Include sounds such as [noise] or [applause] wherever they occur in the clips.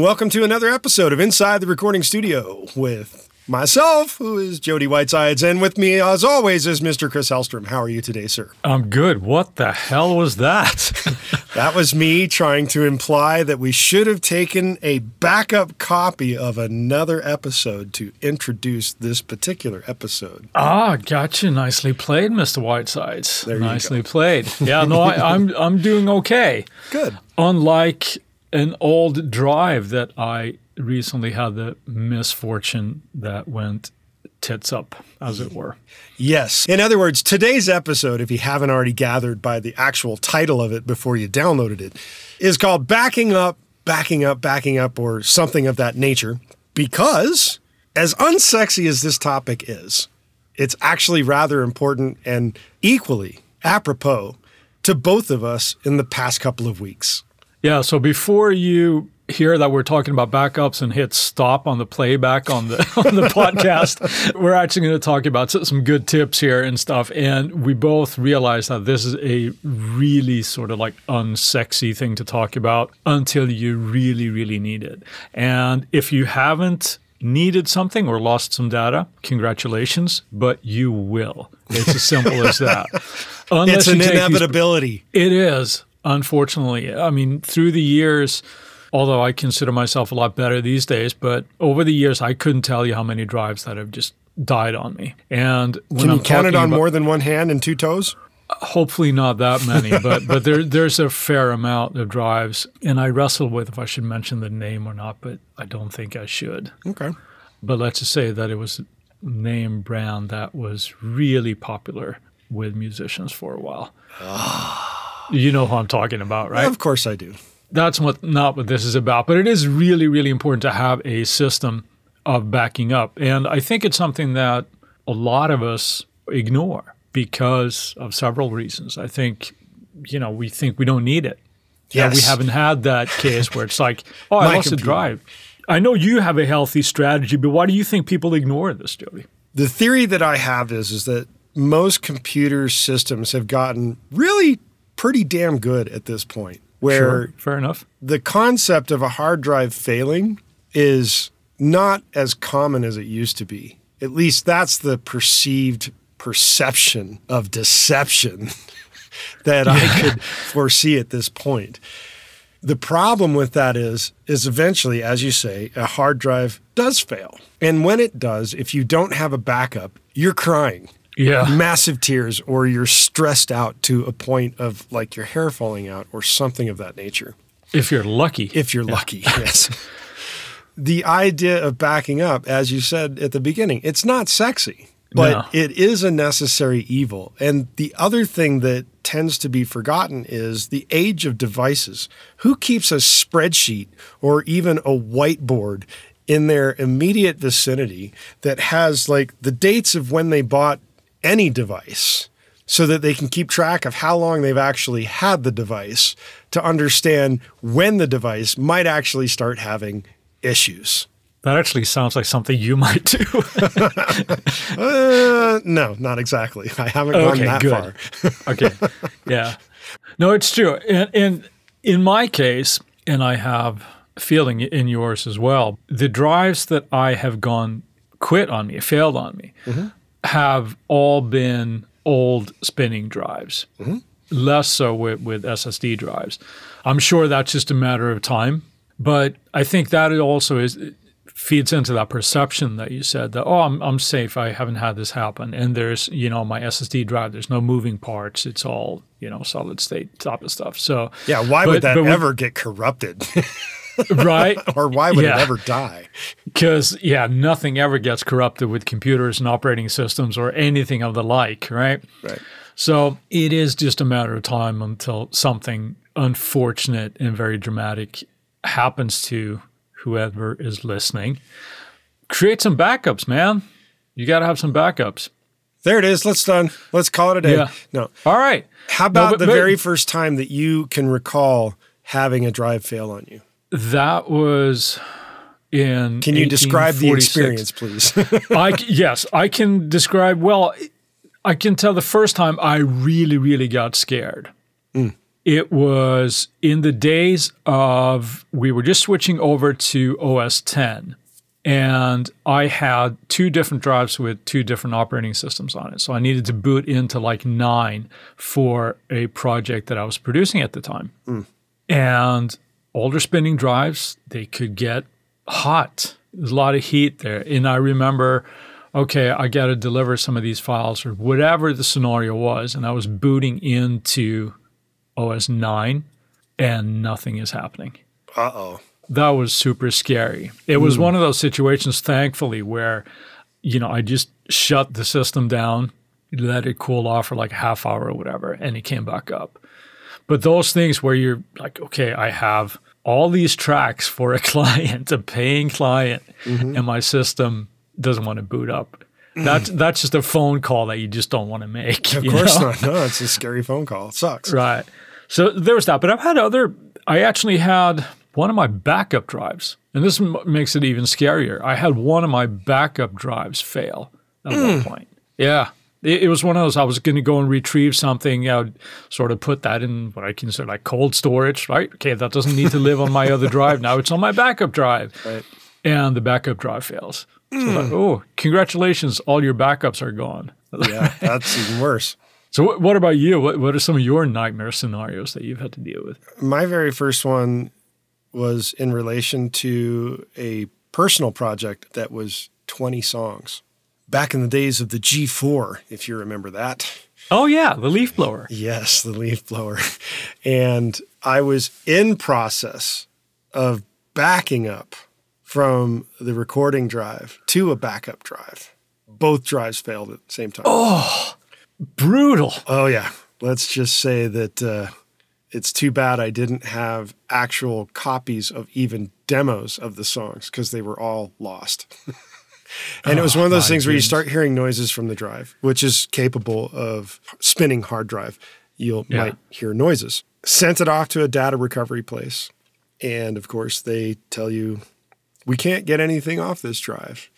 and welcome to another episode of Inside the Recording Studio with myself, who is Jody Whitesides, and with me, as always, is Mr. Chris Hellstrom. How are you today, sir? I'm good. What the hell was that? [laughs] that was me trying to imply that we should have taken a backup copy of another episode to introduce this particular episode. Ah, gotcha. Nicely played, Mr. Whitesides. There you Nicely played. Yeah, no, I, I'm I'm doing okay. Good. Unlike an old drive that I recently had the misfortune that went tits up, as it were. Yes. In other words, today's episode, if you haven't already gathered by the actual title of it before you downloaded it, is called Backing Up, Backing Up, Backing Up, or something of that nature. Because, as unsexy as this topic is, it's actually rather important and equally apropos to both of us in the past couple of weeks. Yeah. So before you hear that we're talking about backups and hit stop on the playback on the [laughs] on the podcast, [laughs] we're actually going to talk about some good tips here and stuff. And we both realize that this is a really sort of like unsexy thing to talk about until you really, really need it. And if you haven't needed something or lost some data, congratulations, but you will. It's as simple as that. [laughs] Unless It's an take these- inevitability. it is, unfortunately. I mean, through the years, although I consider myself a lot better these days, but over the years, I couldn't tell you how many drives that have just died on me. And when Can I'm you count it on about- more than one hand and two toes? Hopefully not that many, [laughs] but but there there's a fair amount of drives, and I wrestle with if I should mention the name or not, but I don't think I should. Okay. But let's just say that it was a name brand that was really popular with musicians for a while. Ah. You know who I'm talking about, right? Of course I do. that's what not what this is about but it is really really important to have a system of backing up. And i think it's something that a lot of us ignore because of several reasons. I think you know we think we don't need it. Yeah we haven't had that case where it's like oh i lost a drive. I know you have a healthy strategy but why do you think people ignore this jody? The theory that I have is is that most computer systems have gotten really pretty damn good at this point where fair enough the concept of a hard drive failing is not as common as it used to be. At least that's the perceived perception of deception [laughs] that I could foresee at this point. The problem with that is is eventually as you say a hard drive does fail. And when it does, if you don't have a backup, you're crying yeah. massive tears or you're stressed out to a point of like your hair falling out or something of that nature. If you're lucky. If you're lucky [laughs] yes. The idea of backing up as you said at the beginning it's not sexy but No. it is a necessary evil. And the other thing that tends to be forgotten is the age of devices. Who keeps a spreadsheet or even a whiteboard in their immediate vicinity that has like the dates of when they bought any device so that they can keep track of how long they've actually had the device to understand when the device might actually start having issues. that actually sounds like something you might do [laughs] Uh, no, not exactly. I haven't gone Okay, that good. far. [laughs] okay. Yeah. No, it's true. And, and in my case, and I have a feeling in yours as well, the drives that I have gone quit on me, failed on me, have all been old spinning drives. Mm-hmm. Less so with, with SSD drives. I'm sure that's just a matter of time. But I think that it also is feeds into that perception that you said that oh I'm I'm safe I haven't had this happen and there's you know my SSD drive there's no moving parts it's all you know solid state type of stuff so Yeah, why But- would that but we- ever get corrupted? [laughs] right [laughs] or why would Yeah. it ever die? because yeah nothing ever gets corrupted with computers and operating systems or anything of the like right Right. So it is just a matter of time until something unfortunate and very dramatic happens to whoever is listening. Create some backups, man. You got to have some backups. There it is. Let's done. Let's call it a day. Yeah. No. All right. How about but- the but- very first time that you can recall having a drive fail on you? That was in. Can you describe the experience, please? [laughs] I yes, I can describe. Well, I can tell the first time I really, really got scared. Hmm. It was in the days of we were just switching over to OS 10 and I had two different drives with two different operating systems on it. So I needed to boot into like 9 for a project that I was producing at the time. Hmm. And older spinning drives, they could get hot. There's a lot of heat there. And I remember, okay, I got to deliver some of these files or whatever the scenario was. And I was booting into OS 9 and nothing is happening. Uh oh. That was super scary. It was one of those situations, thankfully, where, you know, I just shut the system down, let it cool off for like a half hour or whatever, and it came back up. But those things where you're like, okay, I have all these tracks for a [laughs] client, a paying client, mm-hmm. and my system doesn't want to boot up. That's [clears throat] that's just a phone call that you just don't want to make. Of course know? not. No, it's a scary phone call. It sucks. Right. So there was that. But I've had other, I actually had one of my backup drives, and this m- makes it even scarier. I had one of my backup drives fail at one mm. point. Yeah. It, it was one of those, I was going to go and retrieve something. I would sort of put that in what I consider like cold storage, right? Okay, that doesn't need to live on my other drive. Now it's on my backup drive. Right. And the backup drive fails. So hmm. like, oh, congratulations, all your backups are gone. Yeah, that's even worse. [laughs] So what, what about you? What, what are some of your nightmare scenarios that you've had to deal with? My very first one was in relation to a personal project that was 20 songs. Back in the days of the G4, if you remember that. Oh yeah, the leaf blower. Yes, the leaf blower. And I was in process of backing up from the recording drive to a backup drive. Both drives failed at the same time. Oh, brutal. Oh yeah. Let's just say that uh, it's too bad I didn't have actual copies of even demos of the songs because they were all lost. [laughs] and it was one of those things where you start hearing noises from the drive, which is capable of spinning hard drive. You Yeah. might hear noises. Sent it off to a data recovery place. And of course, they tell you, we can't get anything off this drive.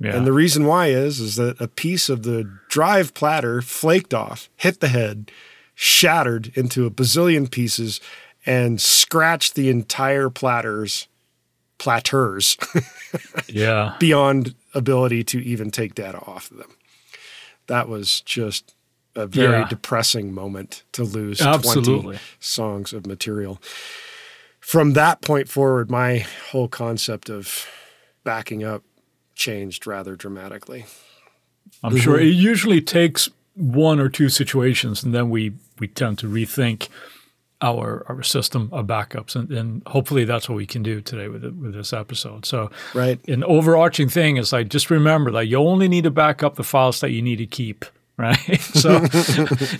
Yeah. And the reason why is is that a piece of the drive platter flaked off, hit the head, shattered into a bazillion pieces, and scratched the entire platters platters [laughs] yeah. beyond ability to even take data off of them. That was just a very Yeah. depressing moment to lose Absolutely. 20 songs of material. From that point forward, my whole concept of backing up changed rather dramatically. I'm sure mm-hmm. it usually takes one or two situations, and then we we tend to rethink our our system of backups, and, and hopefully that's what we can do today with it, with this episode. So, Right. an overarching thing is like just remember that you only need to back up the files that you need to keep. [laughs] Right. So [laughs]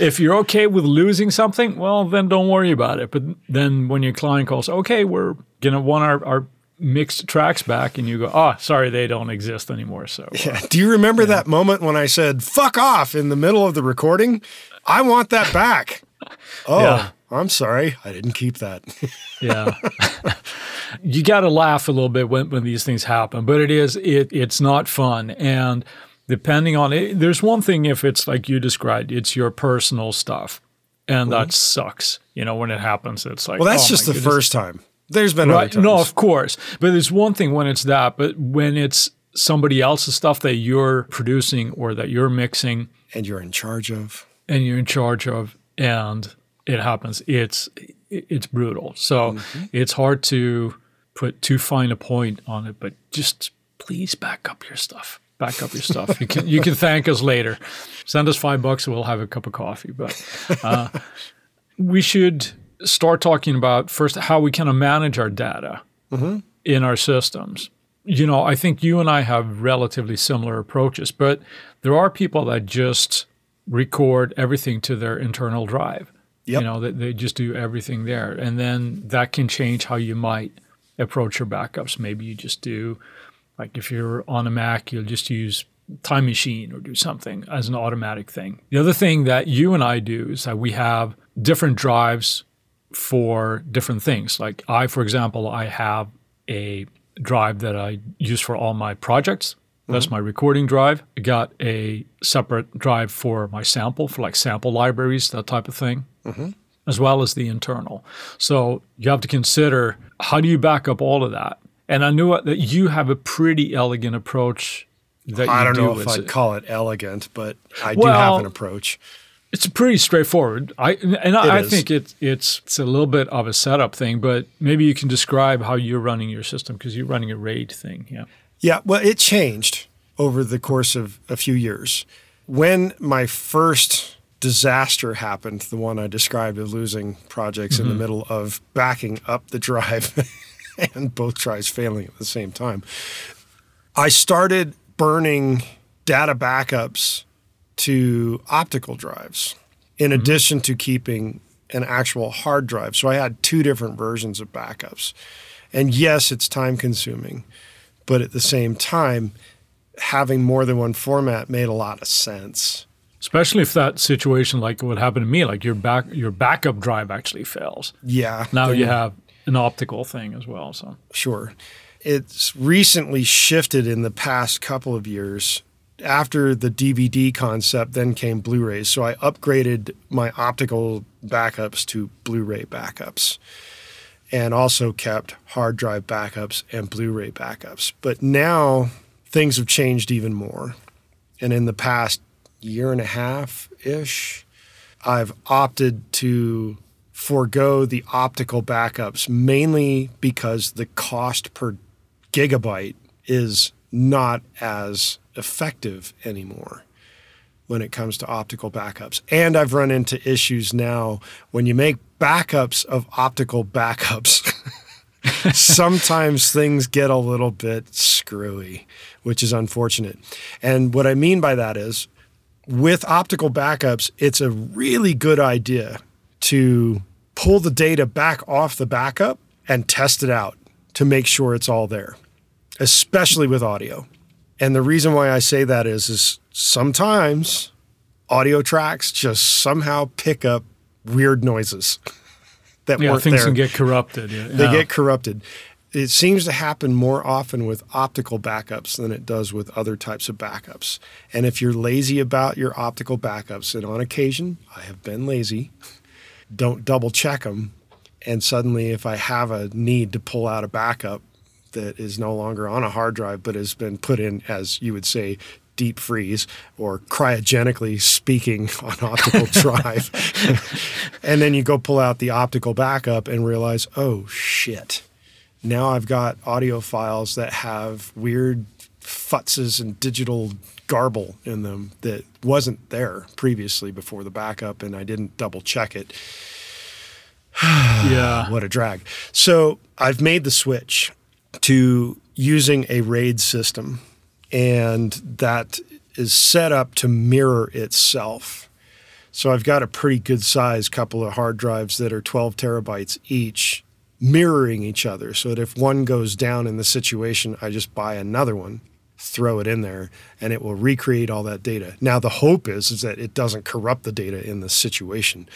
if you're okay with losing something, well, then don't worry about it. But then when your client calls, okay, we're going to want our, our mixed tracks back, and you go, oh, sorry, they don't exist anymore. So, uh, Yeah. Do you remember that moment when I said "fuck off" in the middle of the recording? I want that back. [laughs] Oh, Yeah. I'm sorry, I didn't keep that. yeah. you got to laugh a little bit when, when these things happen, but it is it it's not fun. And depending on it, there's one thing if it's like you described, it's your personal stuff, and that mm-hmm. sucks. You know when it happens, it's like Well, that's oh just the goodness. first time. There's been other right. times. No, of course, but there's one thing when it's that, but when it's somebody else's stuff that you're producing or that you're mixing and you're in charge of. and you're in charge of and it happens. It's it's brutal. So it's hard to put too fine a point on it but just please back up your stuff. Back up your stuff. You can you can thank us later. Send us five bucks and we'll have a cup of coffee but uh, we should start talking about first how we kind of manage our data in our systems. You know i think you and i have relatively similar approaches but there are people that just record everything to their internal drive. Yep. You know, that they just do everything there. And then that can change how you might approach your backups. Maybe you just do like if you're on a Mac, you'll just use Time Machine or do something as an automatic thing. The other thing that you and I do is that we have different drives for different things. Like I, for example, I have a drive that I use for all my projects. That's mm-hmm. my recording drive. I got a separate drive for my sample, for like sample libraries, that type of thing. Mm-hmm. as well as the internal. So you have to consider how do you back up all of that? And I knew that you have a pretty elegant approach that I don't do know if I'd it. call it elegant, but I do have an approach. It's pretty straightforward. I and I, I think it's it's it's a little bit of a setup thing, but maybe you can describe how you're running your system because you're running a RAID thing. Yeah. Yeah, well, it changed over the course of a few years. When my first disaster happened, the one I described of losing projects in the mm-hmm. middle of backing up the drive [laughs] and both drives failing at the same time, I started burning data backups to optical drives in mm-hmm. addition to keeping an actual hard drive. So I had two different versions of backups. And yes, it's time consuming, but at the same time, having more than one format made a lot of sense. Especially if that situation like what happened to me, like your back your backup drive actually fails. Yeah. Now you have an optical thing as well. So Sure. It's recently shifted in the past couple of years. After the DVD concept, then came Blu rays. So I upgraded my optical backups to Blu ray backups and also kept hard drive backups and Blu ray backups. But now things have changed even more. And in the past year and a half ish, I've opted to forego the optical backups mainly because the cost per gigabyte is not as effective anymore when it comes to optical backups. And I've run into issues now when you make backups of optical backups. [laughs] Sometimes things get a little bit screwy, which is unfortunate. And what I mean by that is with optical backups, it's a really good idea to pull the data back off the backup and test it out to make sure it's all there, especially with audio. And the reason why I say that is, is sometimes audio tracks just somehow pick up weird noises that yeah, weren't things there can get corrupted. Yeah. they get corrupted. It seems to happen more often with optical backups than it does with other types of backups. And if you're lazy about your optical backups, and on occasion I have been lazy, don't double check them. And suddenly, if I have a need to pull out a backup that is no longer on a hard drive but has been put in, as you would say, deep freeze or cryogenically speaking [laughs] on optical [laughs] drive. and then you go pull out the optical backup and realize, oh shit. Now I've got audio files that have weird futzes and digital garble in them that wasn't there previously before the backup and I didn't double check it. [sighs] yeah. What a drag. So I've made the switch to using a RAID system, and that is set up to mirror itself. So I've got a pretty good size couple of hard drives that are 12 terabytes each, mirroring each other. So that if one goes down in the situation, I just buy another one, throw it in there, and it will recreate all that data. Now the hope is is that it doesn't corrupt the data in the situation.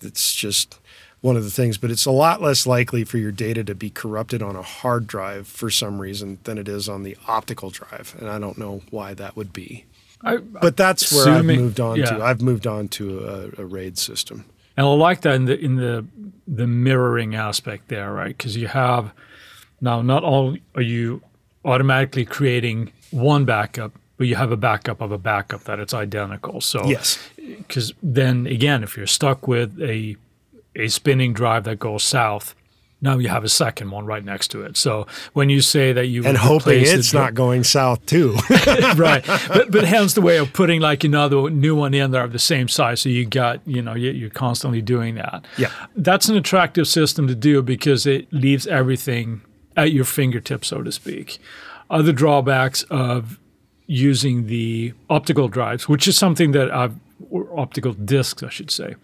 It's just one of the things, but it's a lot less likely for your data to be corrupted on a hard drive for some reason than it is on the optical drive. And I don't know why that would be. I, But that's where I've moved on yeah. to. I've moved on to a, a RAID system. And I like that in the in the the mirroring aspect there, right? Because you have now not all are you automatically creating one backup, but you have a backup of a backup that it's identical. So Yes. because then again, if you're stuck with a a spinning drive that goes south, now you have a second one right next to it. So when you say that you And hoping replace the it's not going south too. [laughs] [laughs] right. But but hence the way of putting like another new one in there of the same size. So you got you know you- you're constantly doing that. Yeah. that's an attractive system to do because it leaves everything at your fingertips, so to speak. Other drawbacks of using the optical drives, which is something that I've or optical discs, I should say.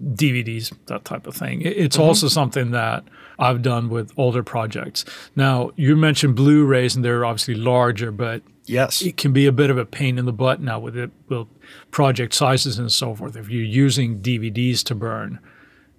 DVDs, that type of thing. It- It's mm-hmm. also something that I've done with older projects. Now, you mentioned Blu-rays, and they're obviously larger, but yes. it can be a bit of a pain in the butt now with it with project sizes and so forth. If you're using DVDs to burn,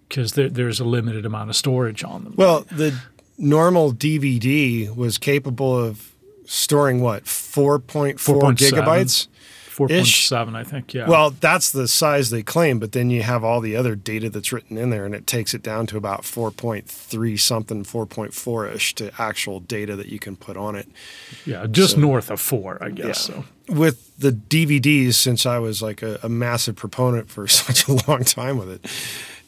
because there, there's a limited amount of storage on them. Well, the normal DVD was capable of storing what 4.4 4.7. gigabytes. 4.7, I think. Yeah. Well, that's the size they claim, but then you have all the other data that's written in there, and it takes it down to about 4.3 something, 4.4 ish to actual data that you can put on it. yeah, just north of four, I guess. Yeah. So With the DVDs, since I was like a, a massive proponent for [laughs] such a long time with it,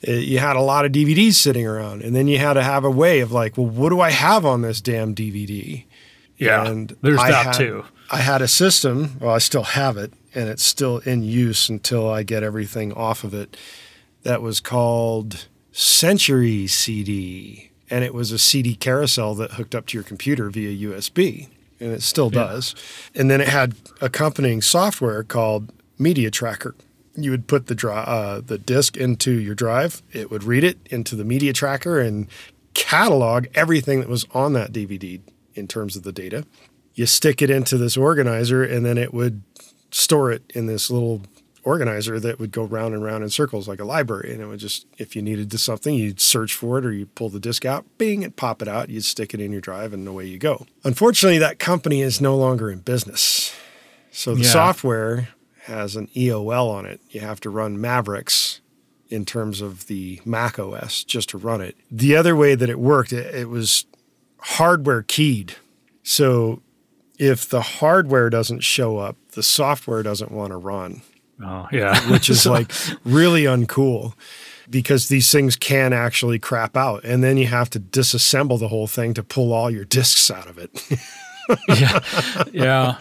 it, you had a lot of DVDs sitting around, and then you had to have a way of like, well, what do I have on this damn DVD? yeah, And there's I that had- too. I had a system. Well, I still have it, and it's still in use until I get everything off of it. That was called Century CD, and it was a CD carousel that hooked up to your computer via USB, and it still Yeah. does. And then it had accompanying software called Media Tracker. You would put the dri- uh, the disc into your drive. It would read it into the Media Tracker and catalog everything that was on that DVD in terms of the data you stick it into this organizer and then it would store it in this little organizer that would go round and round in circles like a library. And it would just if you needed to something you'd search for it or you pull the disk out bing it pop it out. You'd stick it in your drive and away you go. Unfortunately that company is no longer in business. So the Yeah. software has an eol on it. You have to run mavericks in terms of the mac os just to run it. The other way that it worked it, it was hardware keyed. So if the hardware doesn't show up, the software doesn't want to run, Oh, yeah. [laughs] which is [laughs] like really uncool because these things can actually crap out. And then you have to disassemble the whole thing to pull all your discs out of it. [laughs] yeah, yeah.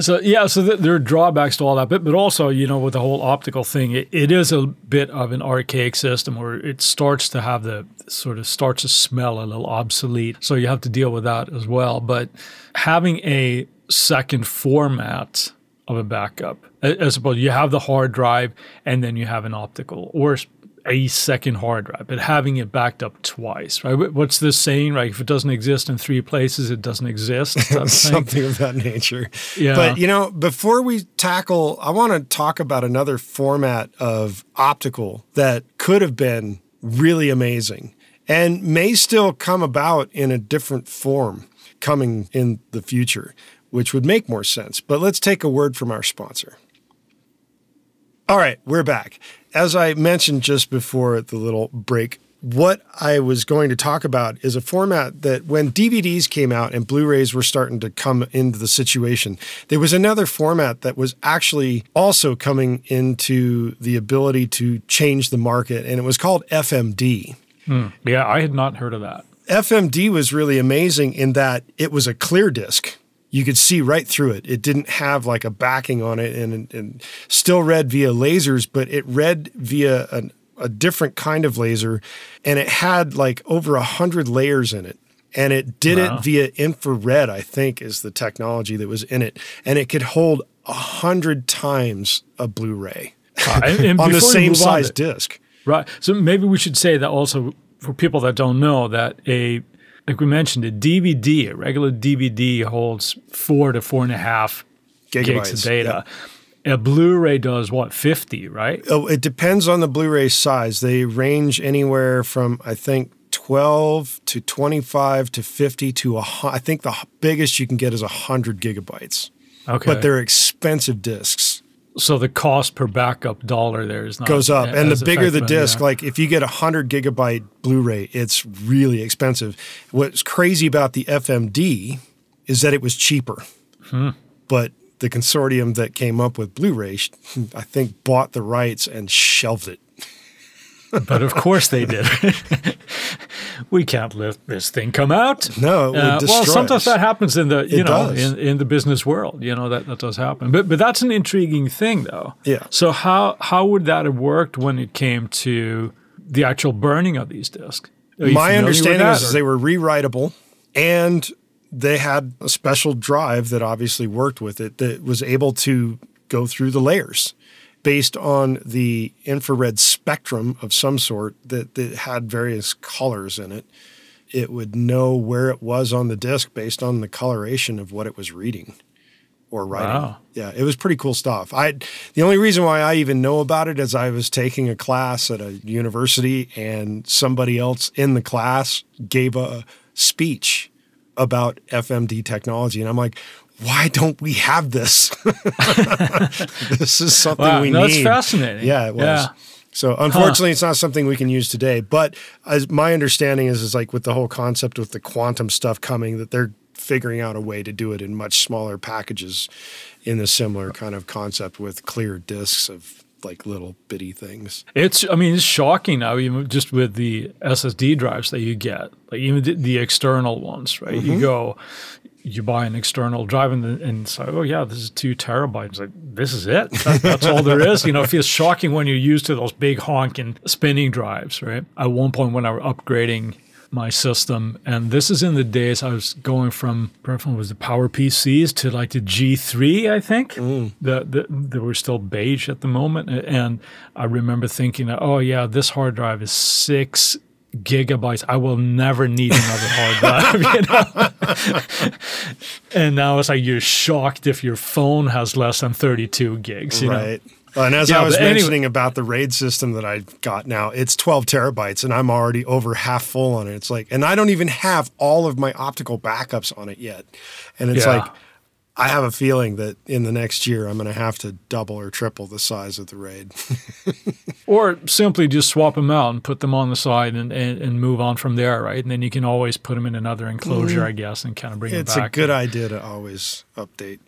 So yeah, so th- there are drawbacks to all that, but but also you know with the whole optical thing, it, it is a bit of an archaic system where it starts to have the sort of starts to smell a little obsolete. So you have to deal with that as well. But having a second format of a backup, I suppose you have the hard drive and then you have an optical or a second hard drive, but having it backed up twice, right? What's this saying, right? If it doesn't exist in three places, it doesn't exist. type of [laughs] thing. Something of that nature. Yeah. But you know, before we tackle, I want to talk about another format of optical that could have been really amazing and may still come about in a different form coming in the future, which would make more sense. But let's take a word from our sponsor. All right, we're back. As I mentioned just before at the little break, what I was going to talk about is a format that when DVDs came out and Blu rays were starting to come into the situation, there was another format that was actually also coming into the ability to change the market, and it was called FMD. Hmm. Yeah, I had not heard of that. FMD was really amazing in that it was a clear disc. You could see right through it. It didn't have like a backing on it and, and still read via lasers, but it read via an, a different kind of laser and it had like over a hundred layers in it. And it did Wow. it via infrared, I think is the technology that was in it. And it could hold a hundred times a Blu-ray Uh, and- and [laughs] on the same size disc. Right. So maybe we should say that also for people that don't know that a like we mentioned, a DVD, a regular DVD holds four to four and a half gigs Gigabytes. of data. A Blu-ray does what, fifty, right? Oh, it depends on the Blu-ray size. They range anywhere from I think 12 to 25 to 50 to a I think the biggest you can get is 100 gigabytes. Okay. But they're expensive discs. So the cost per backup dollar there is not Goes up. and the bigger the disc, yeah. like if you get a 100 gigabyte Blu-ray, it's really expensive. What's crazy about the FMD is that it was cheaper. Hmm. But the consortium that came up with Blu-ray, I think, bought the rights and shelved it. But of course they did. [laughs] we can't let this thing come out. No, Uh, well, sometimes us. that happens in the you It know in, in the business world. You know that that does happen. But but that's an intriguing thing, though. Yeah. So how how would that have worked when it came to the actual burning of these discs? My understanding is they were rewritable and they had a special drive that obviously worked with it that was able to go through the layers based on the infrared spectrum of some sort that, that had various colors in it. It would know where it was on the disc based on the coloration of what it was reading or writing. Wow. Yeah, it was pretty cool stuff. I the only reason why I even know about it is I was taking a class at a university and somebody else in the class gave a speech about FMD technology and I'm like, why don't we have this? [laughs] this is something Wow, we no, need. that's fascinating. Yeah, it was. Yeah. So unfortunately, it's not something we can use today. But as my understanding is, is like with the whole concept with the quantum stuff coming, that they're figuring out a way to do it in much smaller packages, in a similar kind of concept with clear disks of like little bitty things. It's, I mean, it's shocking now, even just with the SSD drives that you get, like even the, the external ones, right? Mm-hmm. You go, you buy an external drive and, and it's like, oh yeah, this is two terabytes. Like, this is it. That- that's all there is. You know, it feels shocking when you're used to those big honking spinning drives, right? At one point when I was upgrading my system, and this is in the days I was going from, from was the Power PCs to like the G3, I think. The, the, they were still beige at the moment. And I remember thinking, oh yeah, this hard drive is six gigabytes. I will never need another hard drive. [laughs] You know? [laughs] and now it's like you're shocked if your phone has less than 32 gigs. You know? right. And as Yeah, I was but anyway- mentioning about the RAID system that I got now, it's 12 terabytes and I'm already over half full on it. It's like, and I don't even have all of my optical backups on it yet. And it's Yeah. like, I have a feeling that in the next year, I'm going to have to double or triple the size of the RAID. [laughs] Or simply just swap them out and put them on the side and, and, and move on from there, right? And then you can always put them in another enclosure, I guess, and kind of bring Mm-hmm. it's a back. good idea to always update,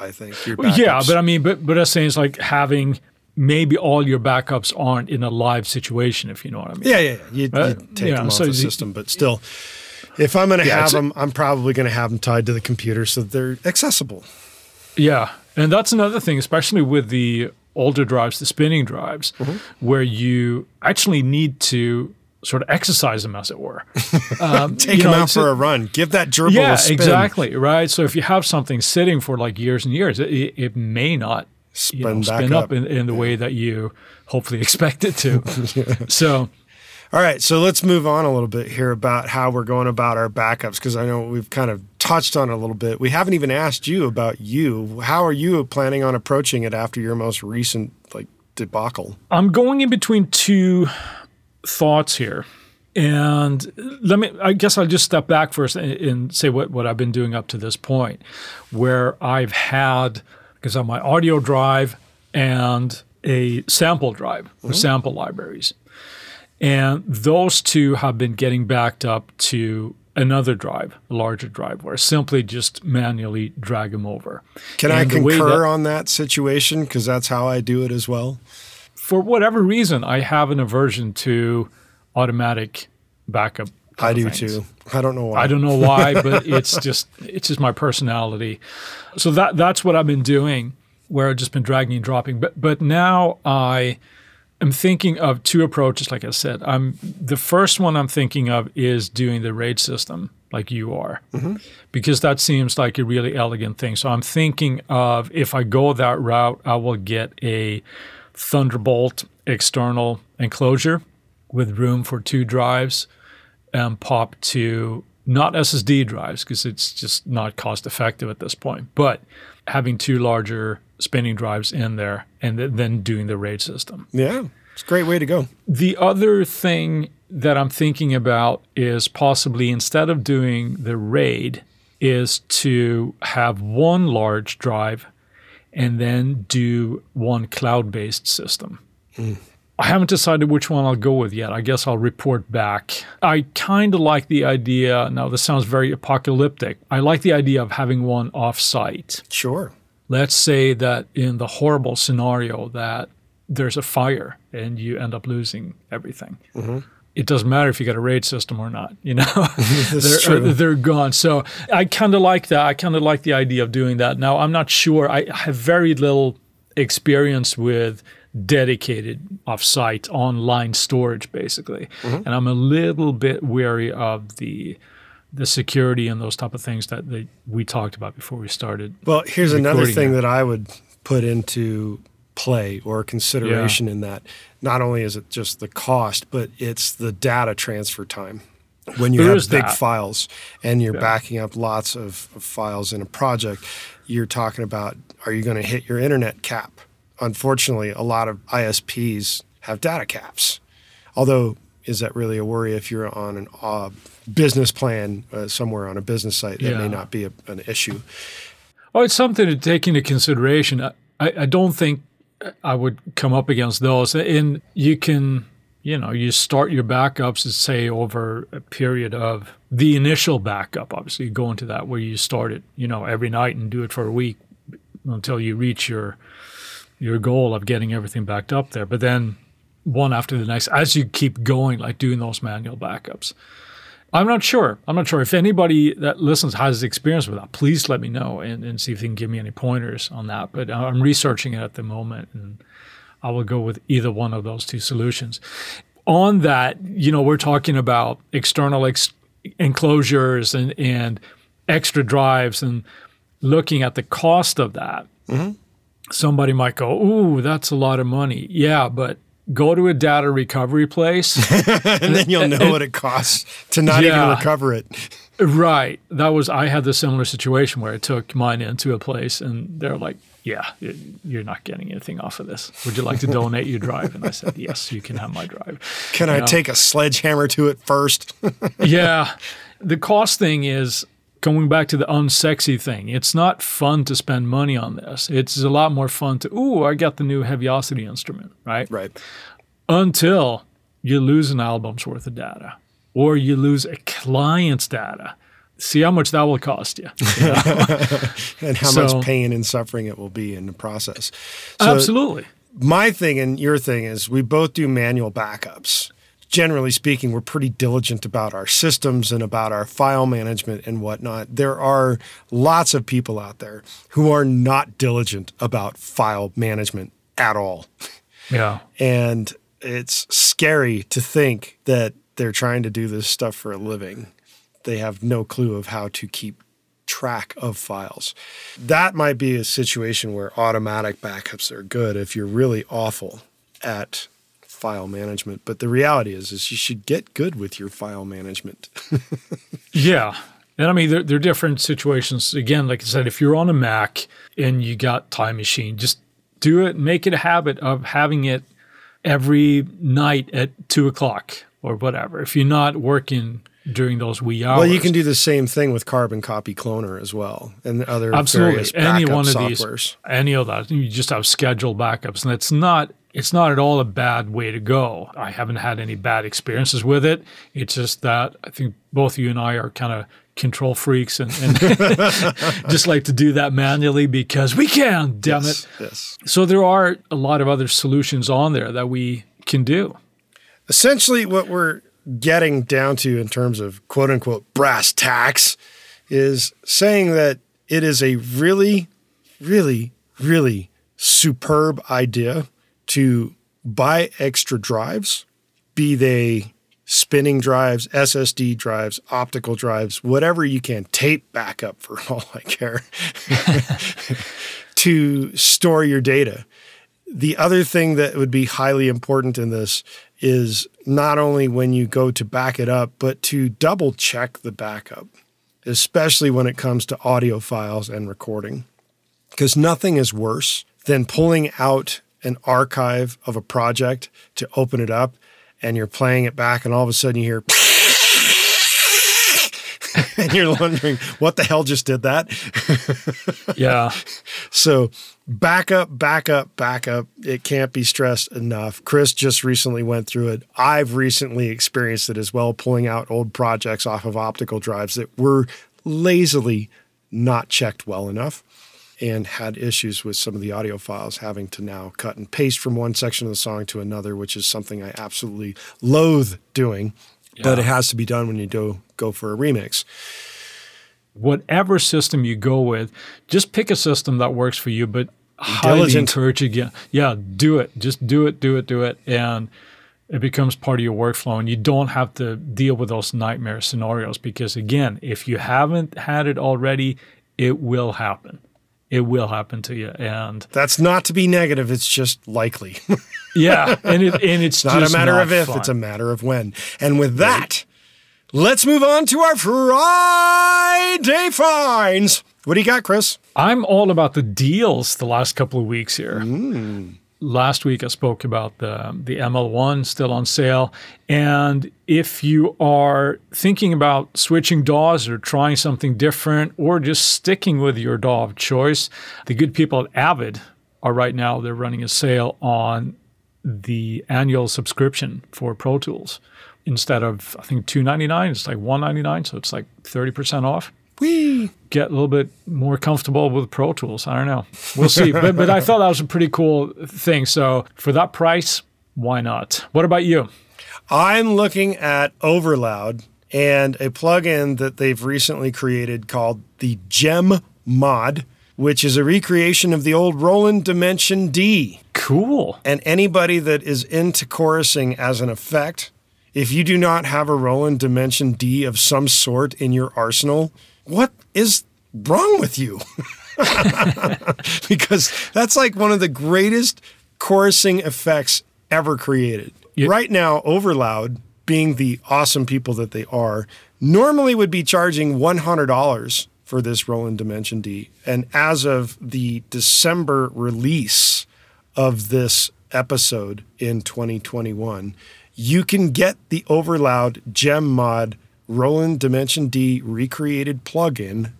I think. Your Well, yeah, but I mean, but but I'm saying it's like having maybe all your backups aren't in a live situation, if you know what I mean. Yeah, yeah, yeah. You, Uh, you take yeah, them off so the the- system, but still, if I'm going to Yeah, have them, I'm probably going to have them tied to the computer so that they're accessible. Yeah, and that's another thing, especially with the older drives, the spinning drives, Mm-hmm. where you actually need to sort of exercise them, as it were. [laughs] Um, Take you them know, out for a- run. Give that gerbil yeah, a spin. exactly, right. So if you have something sitting for like years and years, it, it may not you know, Spin up, up. in, in the way that you hopefully [laughs] expect it to. [laughs] So All right, so let's move on a little bit here about how we're going about our backups because I know we've kind of touched on it a little bit. We haven't even asked you about you. How are you planning on approaching it after your most recent like debacle? I'm going in between two thoughts here. And let me, I guess I'll just step back first and, and say what, what I've been doing up to this point, where I've had, because on my audio drive and a sample drive or mm-hmm. sample libraries. And those two have been getting backed up to another drive, a larger drive, where simply just manually drag them over. Can And I concur that- on that situation because that's how I do it as well? for whatever reason, I have an aversion to automatic backup. I do things. too. I don't know why. I don't know [laughs] why, but it's just it's just my personality. So that that's what I've been doing, where I've just been dragging and dropping. But but now I am thinking of two approaches. Like I said, I'm the first one I'm thinking of is doing the RAID system, like you are, mm-hmm. because that seems like a really elegant thing. So I'm thinking of if I go that route, I will get a Thunderbolt external enclosure with room for two drives and pop to not SSD drives because it's just not cost effective at this point, but having two larger spinning drives in there and th- then doing the RAID system. Yeah, it's a great way to go. The other thing that I'm thinking about is possibly instead of doing the RAID, is to have one large drive and then do one cloud based system. Mm. I haven't decided which one I'll go with yet. I guess I'll report back. I kind of like the idea. Now, this sounds very apocalyptic. I like the idea of having one off site. Sure. Let's say that in the horrible scenario that there's a fire and you end up losing everything. Mm-hmm. It doesn't matter if you got a raid system or not, you know, [laughs] [laughs] they're, [laughs] they're gone. So I kind of like that. I kind of like the idea of doing that. Now, I'm not sure. I have very little experience with dedicated off-site online storage basically mm-hmm. and i'm a little bit wary of the the security and those type of things that, that we talked about before we started Well, here's another thing that I would put into play or consideration in that. Not only is it just the cost, but it's the data transfer time. When you There have big that. files and you're backing up lots of, of files in a project, you're talking about are you going to hit your internet cap? Unfortunately, a lot of ISPs have data caps. Although, is that really a worry if you're on an uh, business plan uh, somewhere on a business site? That may not be a, an issue. Oh, it's something to take into consideration. I, I don't think I would come up against those. And you can, you know, you start your backups, say, over a period of the initial backup. Obviously, you go into that where you start it, you know, every night and do it for a week until you reach your your goal of getting everything backed up there. But then one after the next, as you keep going, like doing those manual backups. I'm not sure. I'm not sure if anybody that listens has experience with that. Please let me know and, and see if they can give me any pointers on that. But I'm researching it at the moment, and I will go with either one of those two solutions. On that, you know, we're talking about external ex- enclosures and and extra drives, and looking at the cost of that. Mm-hmm. Somebody might go, "Ooh, that's a lot of money." Yeah, but go to a data recovery place. [laughs] And then you'll know and, what it costs to not yeah, even recover it. Right. That was i had the similar situation where i took mine into a place and they're like yeah you're not getting anything off of this. Would you like to donate your drive? And i said yes you can have my drive. Can you i know? take a sledgehammer to it first? [laughs] Yeah. The cost thing is going back to the unsexy thing, it's not fun to spend money on this. It's a lot more fun to, ooh, I got the new Heavyocity instrument, right? Right. Until you lose an album's worth of data or you lose a client's data. See how much that will cost you. you [laughs] know? and how so, much pain and suffering it will be in the process. So absolutely. My thing and your thing is we both do manual backups generally speaking, we're pretty diligent about our systems and about our file management and whatnot. There are lots of people out there who are not diligent about file management at all. Yeah. And it's scary to think that they're trying to do this stuff for a living. They have no clue of how to keep track of files. That might be a situation where automatic backups are good if you're really awful at file management. But the reality is, is you should get good with your file management. [laughs] yeah. And I mean, there, there, are different situations. Again, like I said, if you're on a Mac and you got Time Machine, just do it. Make it a habit of having it every night at two o'clock or whatever. If you're not working during those wee hours. Well, you can do the same thing with Carbon Copy Cloner as well, and other absolutely any one of softwares. these, any of that. You just have scheduled backups, and it's not it's not at all a bad way to go. I haven't had any bad experiences with it. It's just that I think both you and I are kind of control freaks and, and [laughs] just like to do that manually because we can, damn yes, it. Yes. So there are a lot of other solutions on there that we can do. Essentially, what we're getting down to in terms of quote unquote brass tacks is saying that it is a really, really, really superb idea to buy extra drives, be they spinning drives, SSD drives, optical drives, whatever you can, tape backup for [laughs] all I care, to store your data. The other thing that would be highly important in this is not only when you go to back it up, but to double check the backup, especially when it comes to audio files and recording. Because nothing is worse than pulling out an archive of a project to open it up and you're playing it back and all of a sudden you hear [laughs] and you're wondering what the hell just did that? [laughs] Yeah. So backup backup backup it can't be stressed enough. Chris just recently went through it. I've recently experienced it as well pulling out old projects off of optical drives that were lazily not checked well enough and had issues with some of the audio files having to now cut and paste from one section of the song to another, which is something I absolutely loathe doing. Yeah. But it has to be done when you do go for a remix. Whatever system you go with, just pick a system that works for you, but highly encourage you. Yeah, yeah, do it. Just do it, do it, do it. And it becomes part of your workflow and you don't have to deal with those nightmare scenarios because again if you haven't had it already it will happen it will happen to you. And that's not to be negative; it's just likely. [laughs] yeah, and it, and it's not a matter not of if; fun. it's a matter of when. And with that, let's move on to our Friday finds. What do you got, Chris? I'm all about the deals the last couple of weeks here. Mm. Last week I spoke about the the ML1 still on sale, and if you are thinking about switching DAWs or trying something different, or just sticking with your DAW of choice, the good people at Avid are right now they're running a sale on the annual subscription for Pro Tools. Instead of I think two ninety nine, it's like one ninety nine, so it's like thirty percent off. Whee! Get a little bit more comfortable with Pro Tools. I don't know. We'll see. [laughs] but, but I thought that was a pretty cool thing. So for that price, why not? What about you? I'm looking at Overloud and a plugin that they've recently created called the Gem Mod, which is a recreation of the old Roland Dimension D. Cool. And anybody that is into chorusing as an effect, if you do not have a Roland Dimension D of some sort in your arsenal, what is wrong with you? [laughs] because that's like one of the greatest chorusing effects ever created. Right now, Overloud, being the awesome people that they are, normally would be charging $100 for this Roland Dimension D. And as of the December release of this episode in 2021, you can get the Overloud Gem Mod Roland Dimension D recreated plugin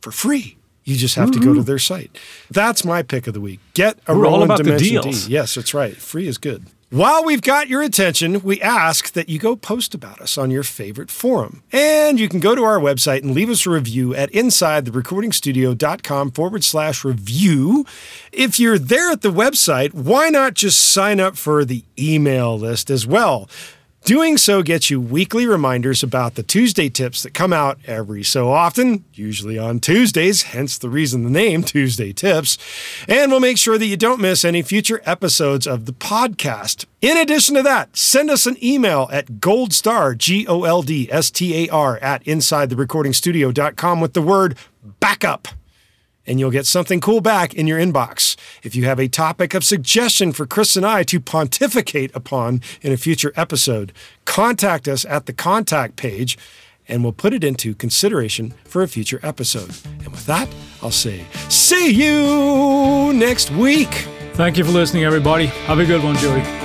for free. You just have to go to their site. That's my pick of the week. Get a We're Roland Dimension. D. Yes, that's right. Free is good. While we've got your attention, we ask that you go post about us on your favorite forum. And you can go to our website and leave us a review at insidetherecordingstudio.com forward slash review. If you're there at the website, why not just sign up for the email list as well? Doing so gets you weekly reminders about the Tuesday tips that come out every so often, usually on Tuesdays, hence the reason the name Tuesday Tips. And we'll make sure that you don't miss any future episodes of the podcast. In addition to that, send us an email at goldstar, G O L D S T A R, at insidetherecordingstudio.com with the word backup and you'll get something cool back in your inbox. If you have a topic of suggestion for Chris and I to pontificate upon in a future episode, contact us at the contact page and we'll put it into consideration for a future episode. And with that, I'll say, see you next week. Thank you for listening, everybody. Have a good one, Jody.